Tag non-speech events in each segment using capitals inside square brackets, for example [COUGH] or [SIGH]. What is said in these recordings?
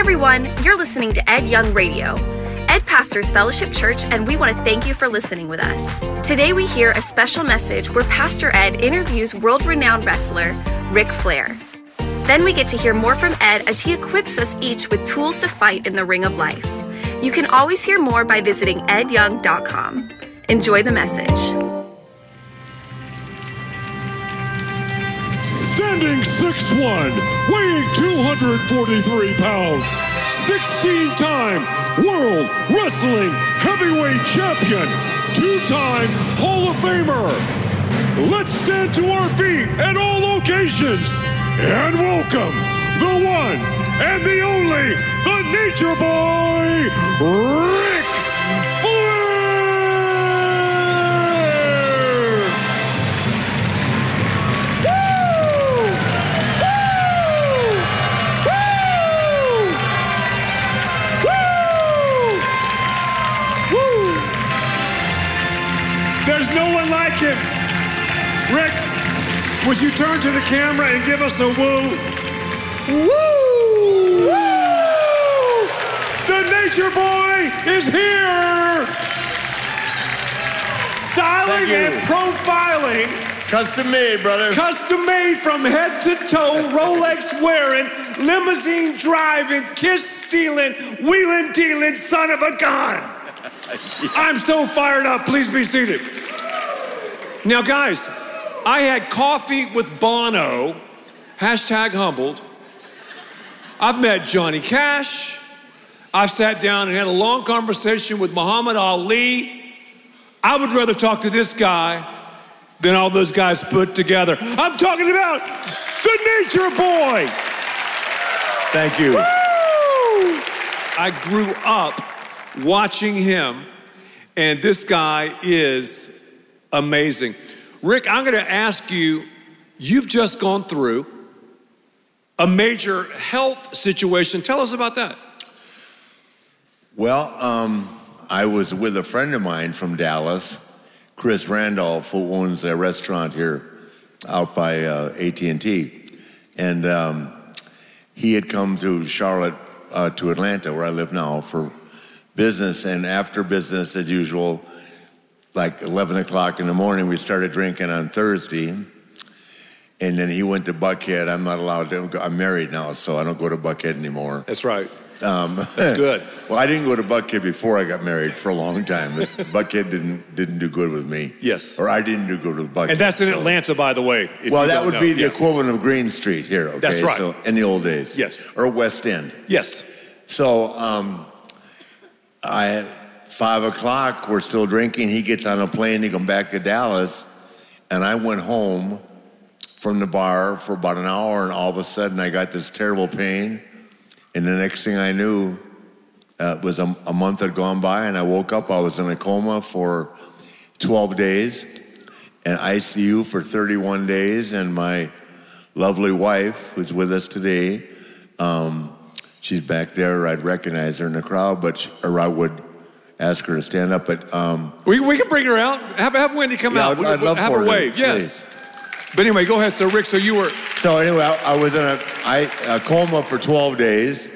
everyone, you're listening to Ed Young Radio. Ed pastors Fellowship Church, and we want to thank you for listening with us. Today, we hear a special message where Pastor Ed interviews world renowned wrestler Ric Flair. Then we get to hear more from Ed as he equips us each with tools to fight in the ring of life. You can always hear more by visiting edyoung.com. Enjoy the message. Standing 6'1, weighing 243 pounds, 16 time World Wrestling Heavyweight Champion, two time Hall of Famer. Let's stand to our feet at all locations and welcome the one and the only, the Nature Boy, Ric camera and give us a woo? Woo! Woo! The Nature Boy is here! Styling and profiling, Custom made, brother. custom made from head to toe, Rolex wearing, limousine driving, kiss stealing, wheeling dealing son of a gun. [LAUGHS] I'm so fired up. Please be seated. Now, guys, I had coffee with Bono, hashtag humbled. I've met Johnny Cash. I've sat down and had a long conversation with Muhammad Ali. I would rather talk to this guy than all those guys put together. I'm talking about the Nature Boy. Thank you. Woo! I grew up watching him, and this guy is amazing. Ric, I'm going to ask you you've just gone through a major health situation. Tell us about that. Well, um, I was with a friend of mine from Dallas, Chris Randolph, who owns a restaurant here out by uh, AT&T, and um, he had come to Charlotte, uh, to Atlanta, where I live now, for business. And after business, as usual, like 11 o'clock in the morning, we started drinking on Thursday. And then he went to Buckhead. I'm not allowed to. go- I'm married now, so I don't go to Buckhead anymore. That's right. Um, [LAUGHS] That's good. [LAUGHS] well, I didn't go to Buckhead before I got married for a long time. But [LAUGHS] Buckhead didn't didn't do good with me. Yes. Or I didn't do good with Buckhead. And that's in so- Atlanta, by the way. Well, that would know. be the Yeah. equivalent of Green Street here. Okay. That's right. So in the old days. Yes. Or West End. Yes. So um, I five o'clock. We're still drinking. He gets on a plane to come back to Dallas, and I went home from the bar for about an hour, and all of a sudden I got this terrible pain, and the next thing I knew, uh, was a, a month had gone by, and I woke up. I was in a coma for 12 days, and ICU for 31 days, and my lovely wife, who's with us today, um, she's back there. I'd recognize her in the crowd, but she- or I would ask her to stand up. But um, We, we can bring her out. Have, have Wendy come Yeah, out. I'd- We- I'd love have for her to, wave. Yes. But anyway, go ahead. So, Ric, so you were. so anyway, I, I was in a, I, a coma for 12 days,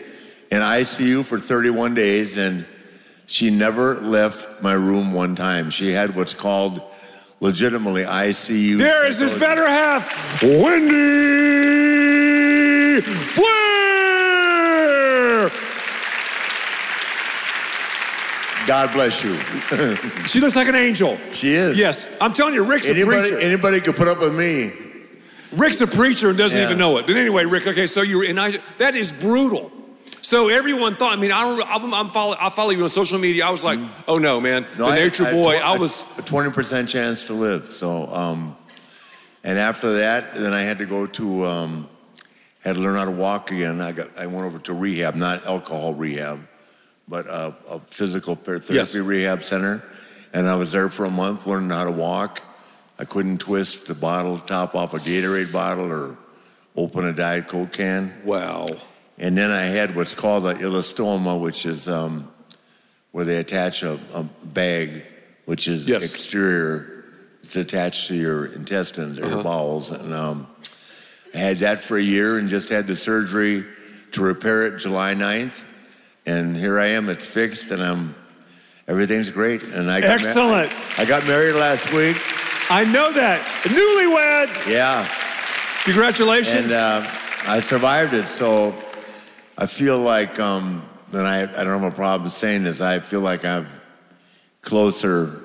in ICU for 31 days, and she never left my room one time. She had what's called legitimately ICU. There is his better half, Wendy Flair. God bless you. [LAUGHS] She looks like an angel. she is. Yes, I'm telling you, Ric's a preacher. anybody could put up with me. Ric's a preacher and doesn't Yeah. even know it. But anyway, Ric. Okay, so you in. I, that is brutal. So everyone thought. I mean, I don't. I'm, I'm follow, I follow you on social media. I was like, oh no, man, the I- nature I boy. tw- I was. a twenty percent chance to live. So, um, and after that, then I had to go to um, had to learn how to walk again. I got I went over to rehab, not alcohol rehab, but uh, a physical therapy Yes. rehab center, and I was there for a month learning how to walk. I couldn't twist the bottle top off a Gatorade bottle or open a Diet Coke can. Wow. And then I had what's called an elastoma, which is um, where they attach a, a bag, which is Yes. exterior. It's attached to your intestines or Uh-huh. your bowels. And um, I had that for a year and just had the surgery to repair it July 9th, and here I am. It's fixed, and I'm everything's great. And I got ma- Excellent. I got married last week. I know that. Newlywed. Yeah, Congratulations. and uh, I survived it. So I feel like, um, and I, I don't have a problem saying this. I feel like I'm closer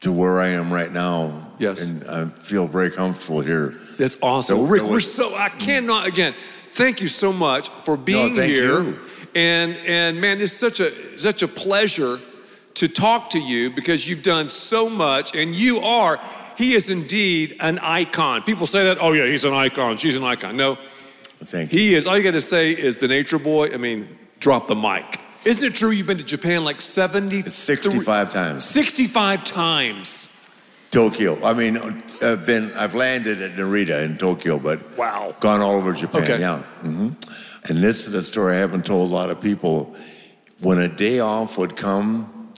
to where I am right now. Yes. and I feel very comfortable here. That's awesome. So- Rick, we're so, I cannot, again, thank you so much for being thank here. you. And, and man, it's such a, such a pleasure to talk to you because you've done so much and you are, he is indeed an icon. People say that, oh yeah, he's an icon, she's an icon. No, Thank you. he is, all you got to say is the nature boy. I mean, drop the mic. Isn't it true you've been to Japan like 70? 65 times. 65 times. Tokyo. I mean, I've been, I've landed at Narita in Tokyo, but Wow. gone all over Japan. Okay. Yeah. hmm And this is a story I haven't told a lot of people. When a day off would come,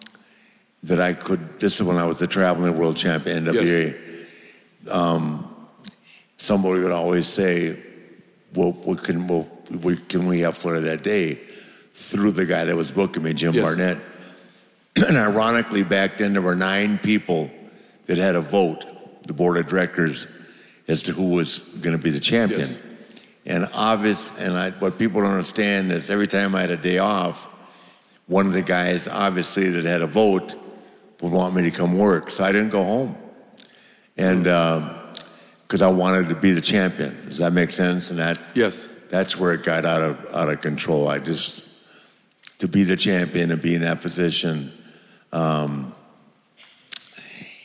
that I could. This is when I was the traveling world champion NWA. Um, somebody would always say, "Well, what can well, we, can we have Florida that day?" Through the guy that was booking me, Jim Yes. Barnett. And ironically, back then there were nine people that had a vote, the board of directors, as to who was going to be the champion. Yes. And obvious, and I, what people don't understand is every time I had a day off, one of the guys, obviously that had a vote, would want me to come work, so I didn't go home, and because I wanted to be the champion. Does that make sense? And that Yes. that's where it got out of out of control. I just to be the champion and be in that position. Um,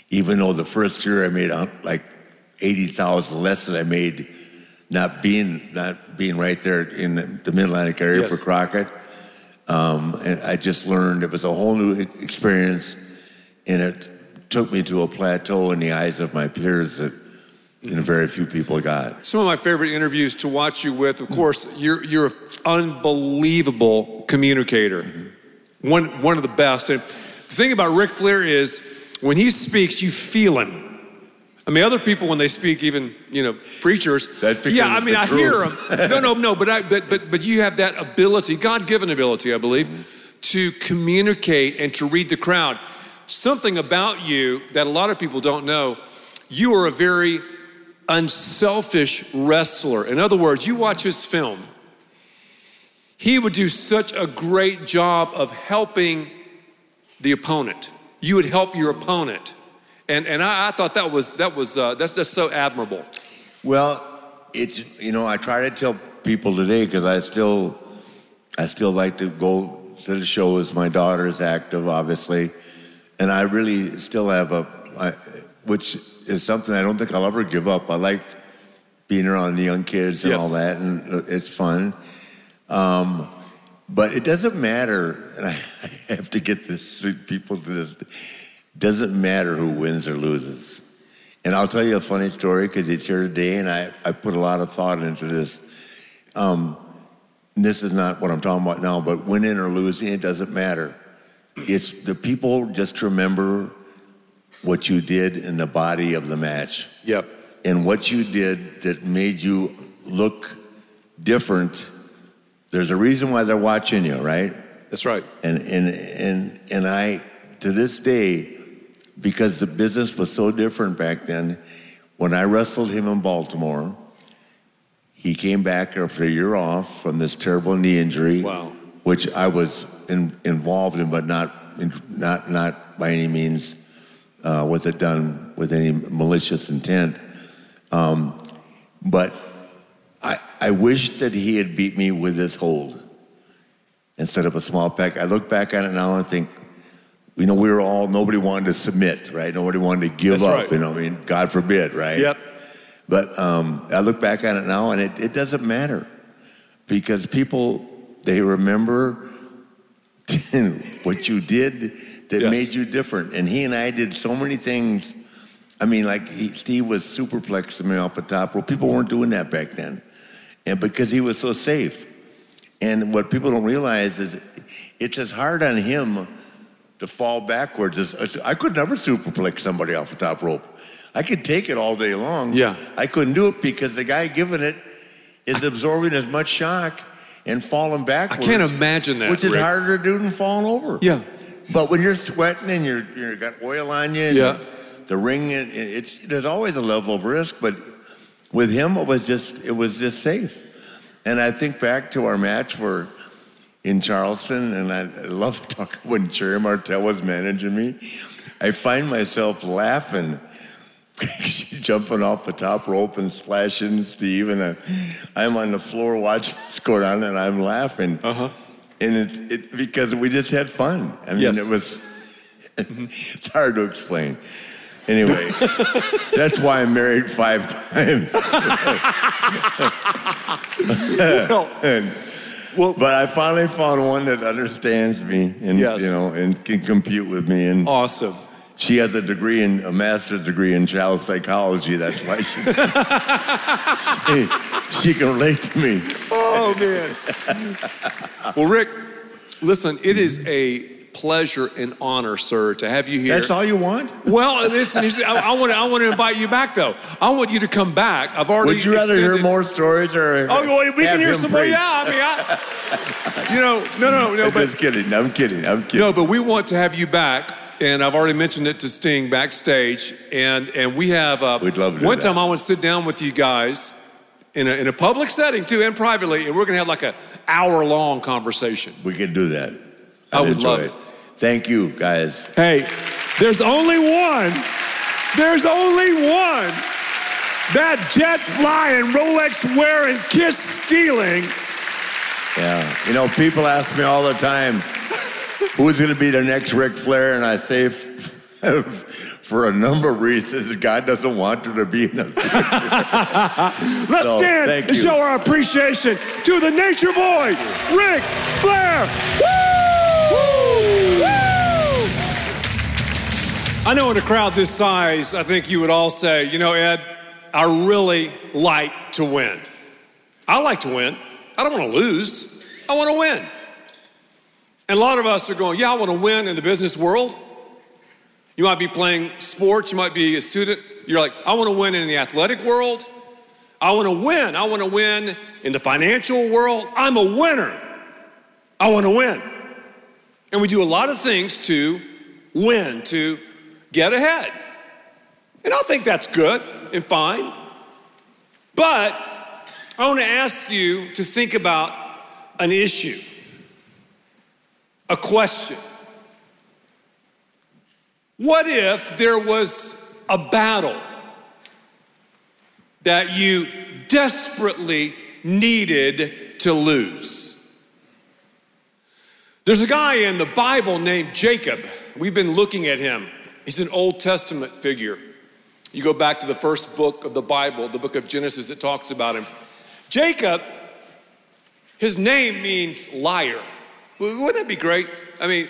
even though the first year I made like eighty thousand less than I made not being not being right there in the, the Mid Atlantic area Yes. for Crockett. Um, and I just learned it was a whole new experience, and it took me to a plateau in the eyes of my peers that you know, very few people got. Some of my favorite interviews to watch you with, of course, you're you're an unbelievable communicator. One one of the best. And the thing about Ric Flair is when he speaks, you feel him. I mean, other people when they speak, even you know, preachers. Yeah, I mean, I hear them. No, no, no. But I, but but but you have that ability, God-given ability, I believe, to communicate and to read the crowd. Something about you that a lot of people don't know. You are a very unselfish wrestler. In other words, you watch his film, he would do such a great job of helping the opponent. You would help your opponent. And, and I, I thought that was, that was uh, that's, that's so admirable. Well, it's you know I try to tell people today because I still I still like to go to the shows. My daughter is active, obviously, and I really still have a I, which is something I don't think I'll ever give up. I like being around the young kids and Yes. all that, and it's fun. Um, but it doesn't matter, and I [LAUGHS] have to get this people to this. Doesn't matter who wins or loses. And I'll tell you a funny story because it's here today, and I, I put a lot of thought into this. Um, this is not what I'm talking about now, but winning or losing, it doesn't matter. It's the people just remember what you did in the body of the match Yep. and what you did that made you look different. There's a reason why they're watching you, right? That's right. And and and and I to this day, because the business was so different back then, when I wrestled him in Baltimore, he came back after a year off from this terrible knee injury, Wow. which I was in, involved in, but not not not by any means uh, was it done with any malicious intent. Um, but I I wish that he had beat me with this hold instead of a small pack. I look back on it now and think, you know, we were all, nobody wanted to submit, right? Nobody wanted to give That's up, right. you know, I mean, God forbid, right? Yep. But um, I look back on it now and it, it doesn't matter because people, they remember [LAUGHS] what you did that Yes. made you different. And he and I did so many things. I mean, like he, Steve was superplexing me off the top rope. People weren't doing that back then. And because he was so safe. And what people don't realize is it's as hard on him to fall backwards as- I could never superplex somebody off the top rope. I could take it all day long. Yeah. I couldn't do it because the guy giving it is absorbing as much shock and falling backwards. I can't imagine that. Which is Ric. harder to do than falling over. Yeah. But when you're sweating and you're you got oil on you, and Yeah. the ring, it, it's there's always a level of risk. But with him, it was just it was just safe. And I think back to our match for in Charleston, and I, love [LAUGHS] talking when Sherri Martel was managing me. I find myself laughing. [LAUGHS] She's jumping off the top rope and splashing Steve, and I, I'm on the floor watching this go down, and I'm laughing. Uh-huh. And it, it because we just had fun. I mean, Yes. it was. [LAUGHS] it's hard to explain. Anyway, that's why I'm married five times. Well, And- well, but I finally found one that understands me and Yes. you know and can compute with me. And awesome. she has a degree in a master's degree in child psychology. That's why she [LAUGHS] she, she can relate to me. Oh man. well, Ric, listen, it is a pleasure and honor, sir, to have you here. That's all you want? Well, listen, I, I want to, I want to invite you back, though. I want you to come back. I've already. Would you rather hear more stories or? Oh, well, we can hear some more. Yeah, I mean, I, you know, no, no, no, I'm [LAUGHS] but just kidding. I'm kidding. I'm kidding. no, but we want to have you back. And I've already mentioned it to Sting backstage, and and we have. Uh, We'd love to One time, I want to sit down with you guys in a, in a public setting too, and privately, and we're gonna have like a hour long conversation. We can do that. I enjoy love it. it. Thank you, guys. Hey, there's only one. There's only one. That jet flying, Rolex wearing, kiss stealing. Yeah. You know, people ask me all the time, who's going to be the next Ric Flair? And I say, for a number of reasons, God doesn't want her to be in the [LAUGHS] Let's So, stand and you. show our appreciation to the Nature Boy, Ric Flair. Woo! I know in a crowd this size, I think you would all say, you know, Ed, I really like to win. I like to win. I don't want to lose. I want to win. And a lot of us are going, yeah, I want to win in the business world. You might be playing sports, you might be a student. You're like, I want to win in the athletic world. I want to win. I want to win in the financial world. I'm a winner. I want to win. And we do a lot of things to win, to get ahead. And I think that's good and fine. But I want to ask you to think about an issue, a question. What if there was a battle that you desperately needed to lose? There's a guy in the Bible named Jacob. We've been looking at him. He's an Old Testament figure. You go back to the first book of the Bible, the book of Genesis, it talks about him. Jacob, his name means liar. Wouldn't that be great? I mean,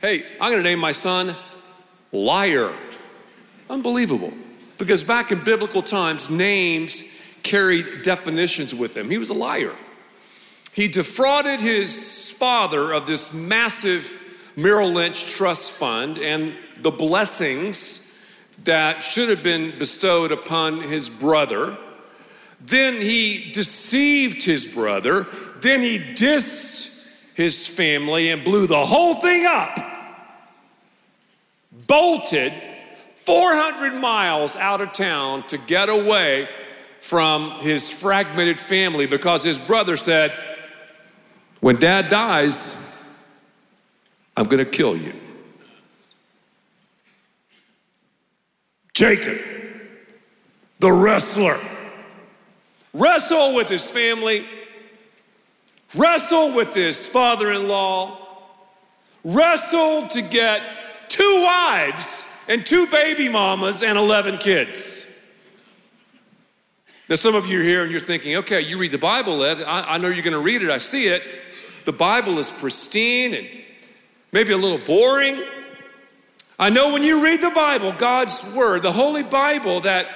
hey, I'm going to name my son Liar. Unbelievable. Because back in biblical times, names carried definitions with them. He was a liar. He defrauded his father of this massive Merrill Lynch trust fund and the blessings that should have been bestowed upon his brother. Then he deceived his brother. Then he dissed his family and blew the whole thing up. Bolted 400 miles out of town to get away from his fragmented family because his brother said, When dad dies, I'm going to kill you. Jacob, the wrestler. Wrestle with his family, wrestle with his father in law, wrestle to get two wives and two baby mamas and 11 kids. Now, some of you are here and you're thinking, okay, you read the Bible, Ed. I, I know you're going to read it. I see it. The Bible is pristine and maybe a little boring. I know when you read the Bible, God's Word, the Holy Bible, that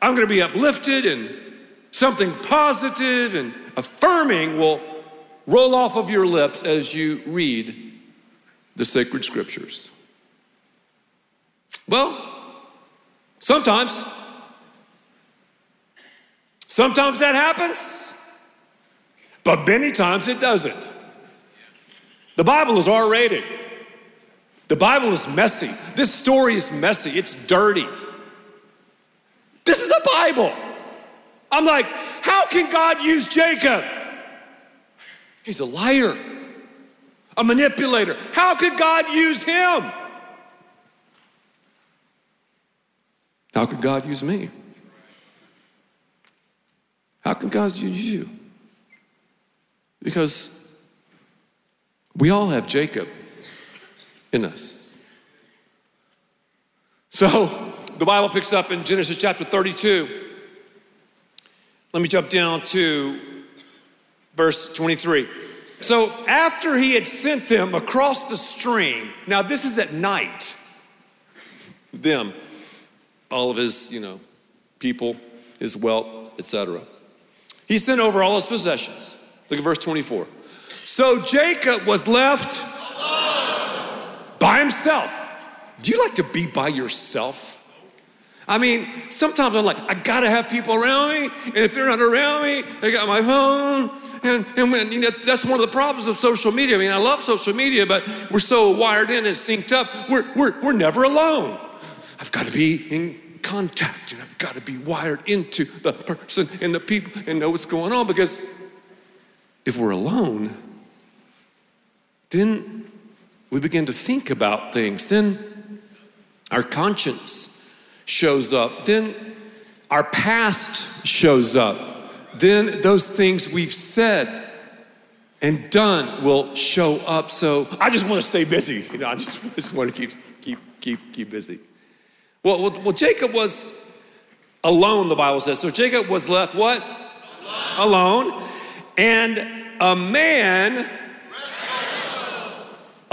I'm going to be uplifted and something positive and affirming will roll off of your lips as you read the sacred scriptures. Well, sometimes. Sometimes that happens. but many times it doesn't. The Bible is R rated. The Bible is messy. This story is messy, it's dirty. This is the Bible. I'm like, how can God use Jacob? He's a liar, a manipulator. How could God use him? How could God use me? How can God use you? Because we all have Jacob in us. So the Bible picks up in Genesis chapter 32. Let me jump down to verse 23. So after he had sent them across the stream, now this is at night, them, all of his, you know, people, his wealth, etc. He sent over all his possessions. Look at verse 24. So Jacob was left alone. by himself. Do you like to be by yourself? I mean, sometimes I'm like, I gotta have people around me, and if they're not around me, I got my phone, and, and when, you know, that's one of the problems of social media. I mean, I love social media, but we're so wired in and synced up, we're, we're, we're never alone. I've got to be in contact, and I've got to be wired into the person and the people and know what's going on, because if we're alone, then we begin to think about things. Then our conscience shows up. Then our past shows up. Then those things we've said and done will show up. So I just want to stay busy. You know, I just, [LAUGHS] just want to keep, keep, keep, keep busy. Well, well, well, Jacob was alone, the Bible says. So Jacob was left what? Alone. alone. And a man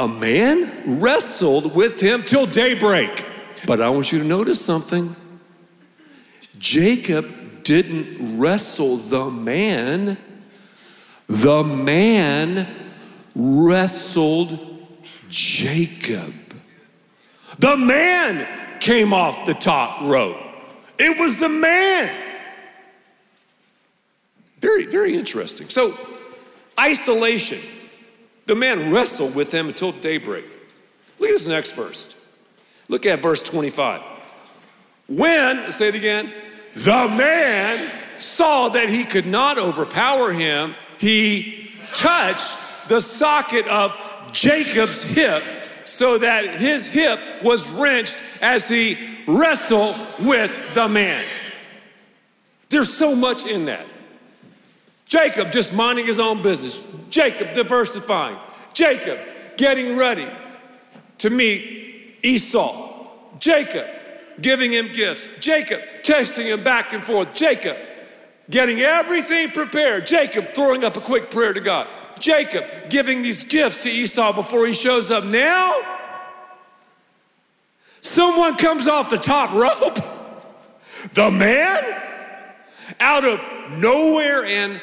a man wrestled with him till daybreak. But I want you to notice something. Jacob didn't wrestle the man, the man wrestled Jacob. The man came off the top rope. It was the man. Very, very interesting. So, isolation. The man wrestled with him until daybreak. Look at this next verse. Look at verse 25. When, say it again, the man saw that he could not overpower him, he touched the socket of Jacob's hip so that his hip was wrenched as he wrestled with the man. There's so much in that. Jacob just minding his own business. Jacob diversifying. Jacob getting ready to meet Esau. Jacob giving him gifts. Jacob testing him back and forth. Jacob getting everything prepared. Jacob throwing up a quick prayer to God. Jacob giving these gifts to Esau before he shows up. Now, someone comes off the top rope. [LAUGHS] The man out of nowhere and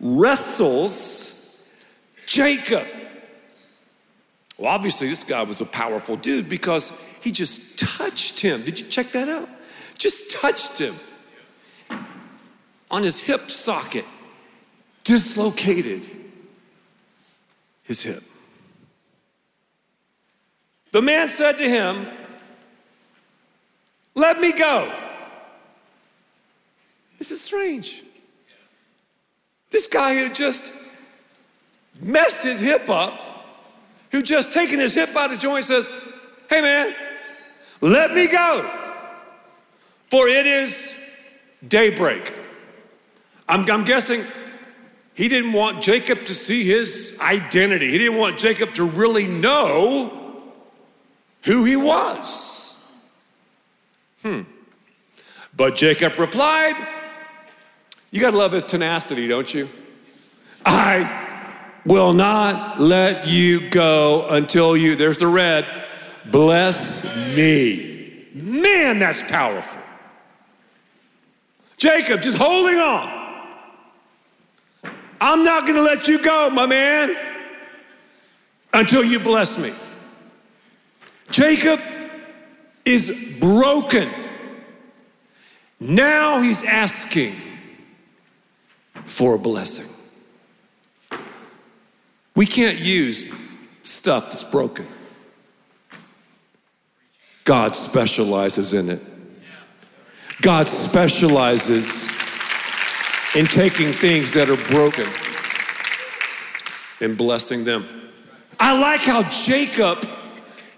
wrestles Jacob. Well, obviously, this guy was a powerful dude because he just touched him. Did you check that out? Just touched him on his hip socket, dislocated his hip. The man said to him, Let me go. This is strange. This guy who just messed his hip up, who just taken his hip out of joint, says, Hey man, let me go, for it is daybreak. I'm, I'm guessing he didn't want Jacob to see his identity. He didn't want Jacob to really know who he was. Hmm. But Jacob replied, you got to love his tenacity, don't you? I will not let you go until you, there's the red, bless me. Man, that's powerful. Jacob, just holding on. I'm not to let you go, my man, until you bless me. Jacob is broken. Now he's asking for a blessing. We can't use stuff that's broken. God specializes in it. God specializes in taking things that are broken and blessing them. I like how Jacob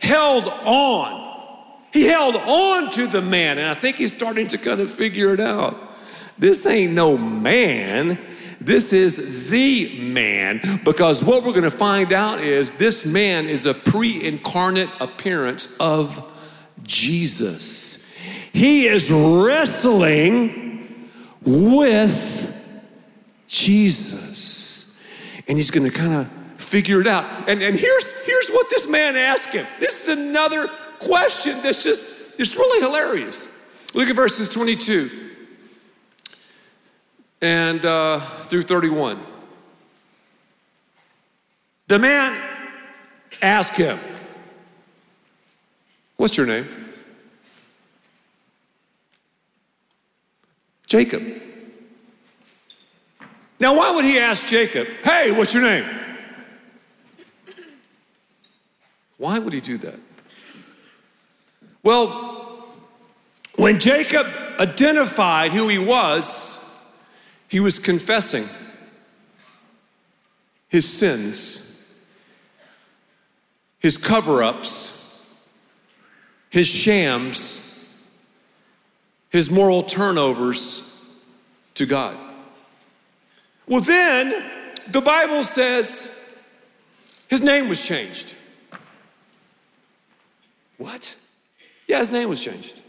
held on. He held on to the man, and I think he's starting to kind of figure it out. This ain't no man. This is the man, because what we're going to find out is this man is a pre incarnate appearance of Jesus. He is wrestling with Jesus. And he's going to kind of figure it out. And, and here's, here's what this man asked him. This is another question that's just, it's really hilarious. Look at verses 22 and uh, through 31. The man asked him, What's your name? Jacob. Now, why would he ask Jacob, Hey, what's your name? Why would he do that? Well, when Jacob identified who he was, he was confessing his sins, his cover ups, his shams, his moral turnovers to God. Well, then the Bible says his name was changed. What? Yeah, his name was changed.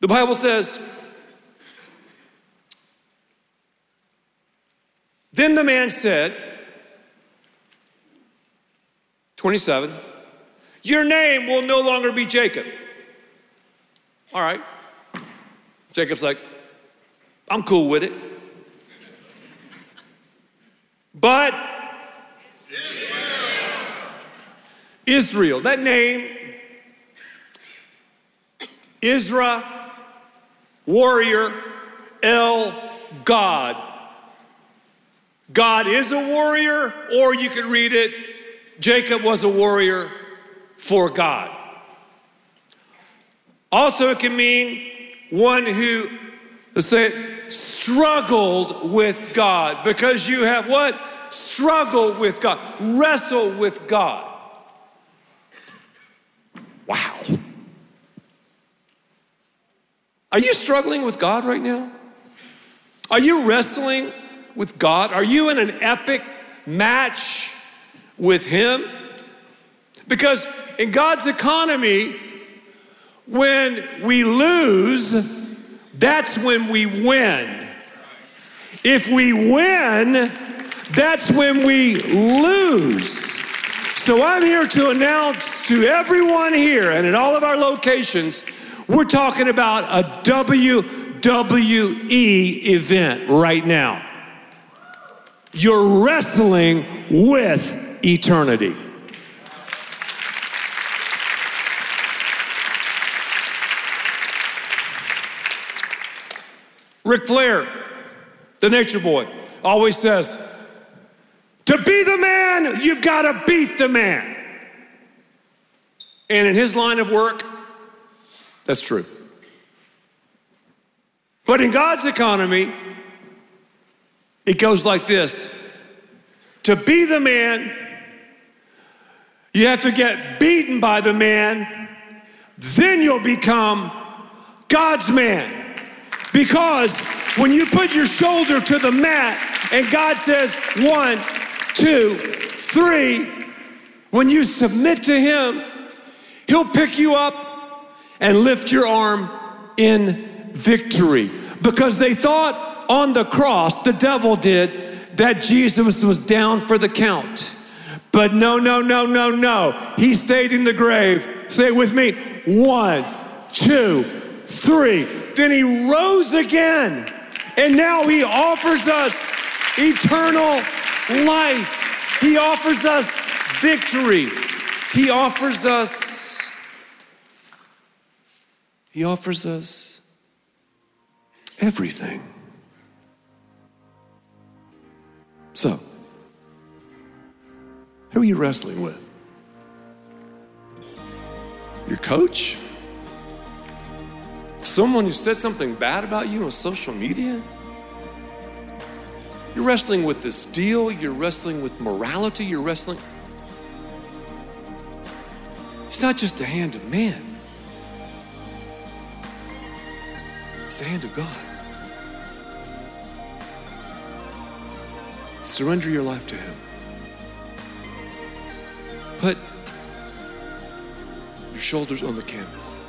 The Bible says, Then the man said, 27, Your name will no longer be Jacob. All right. Jacob's like, I'm cool with it. But Israel, that name, Israel, warrior, El, God. God is a warrior, or you could read it, Jacob was a warrior for God. Also, it can mean one who, let's say it, struggled with God because you have what? Struggled with God, wrestled with God. Wow. Are you struggling with God right now? Are you wrestling with God? Are you in an epic match with Him? Because in God's economy, when we lose, that's when we win. If we win, that's when we lose. So I'm here to announce to everyone here and at all of our locations, we're talking about a WWE event right now. You're wrestling with eternity. Ric Flair, the nature boy, always says, to be the man, you've got to beat the man. And in his line of work, that's true. But in God's economy, it goes like this To be the man, you have to get beaten by the man, then you'll become God's man. Because when you put your shoulder to the mat and God says, one, two, three, when you submit to Him, He'll pick you up and lift your arm in victory. Because they thought on the cross, the devil did, that Jesus was down for the count. But no, no, no, no, no. He stayed in the grave. Say it with me. One, two, three. Then he rose again. And now he offers us eternal life. He offers us victory. He offers us, he offers us everything. So, Who are you wrestling with? Your coach? Someone who said something bad about you on social media? You're wrestling with this deal, you're wrestling with morality, you're wrestling. It's not just the hand of man, it's the hand of God. Surrender your life to Him. Put your shoulders on the canvas.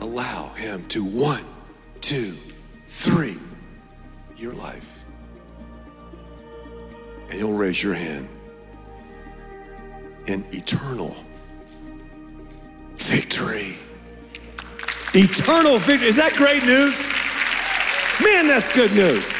Allow Him to one, two, three your life. And He'll raise your hand in eternal victory. Eternal victory. Is that great news? Man, that's good news.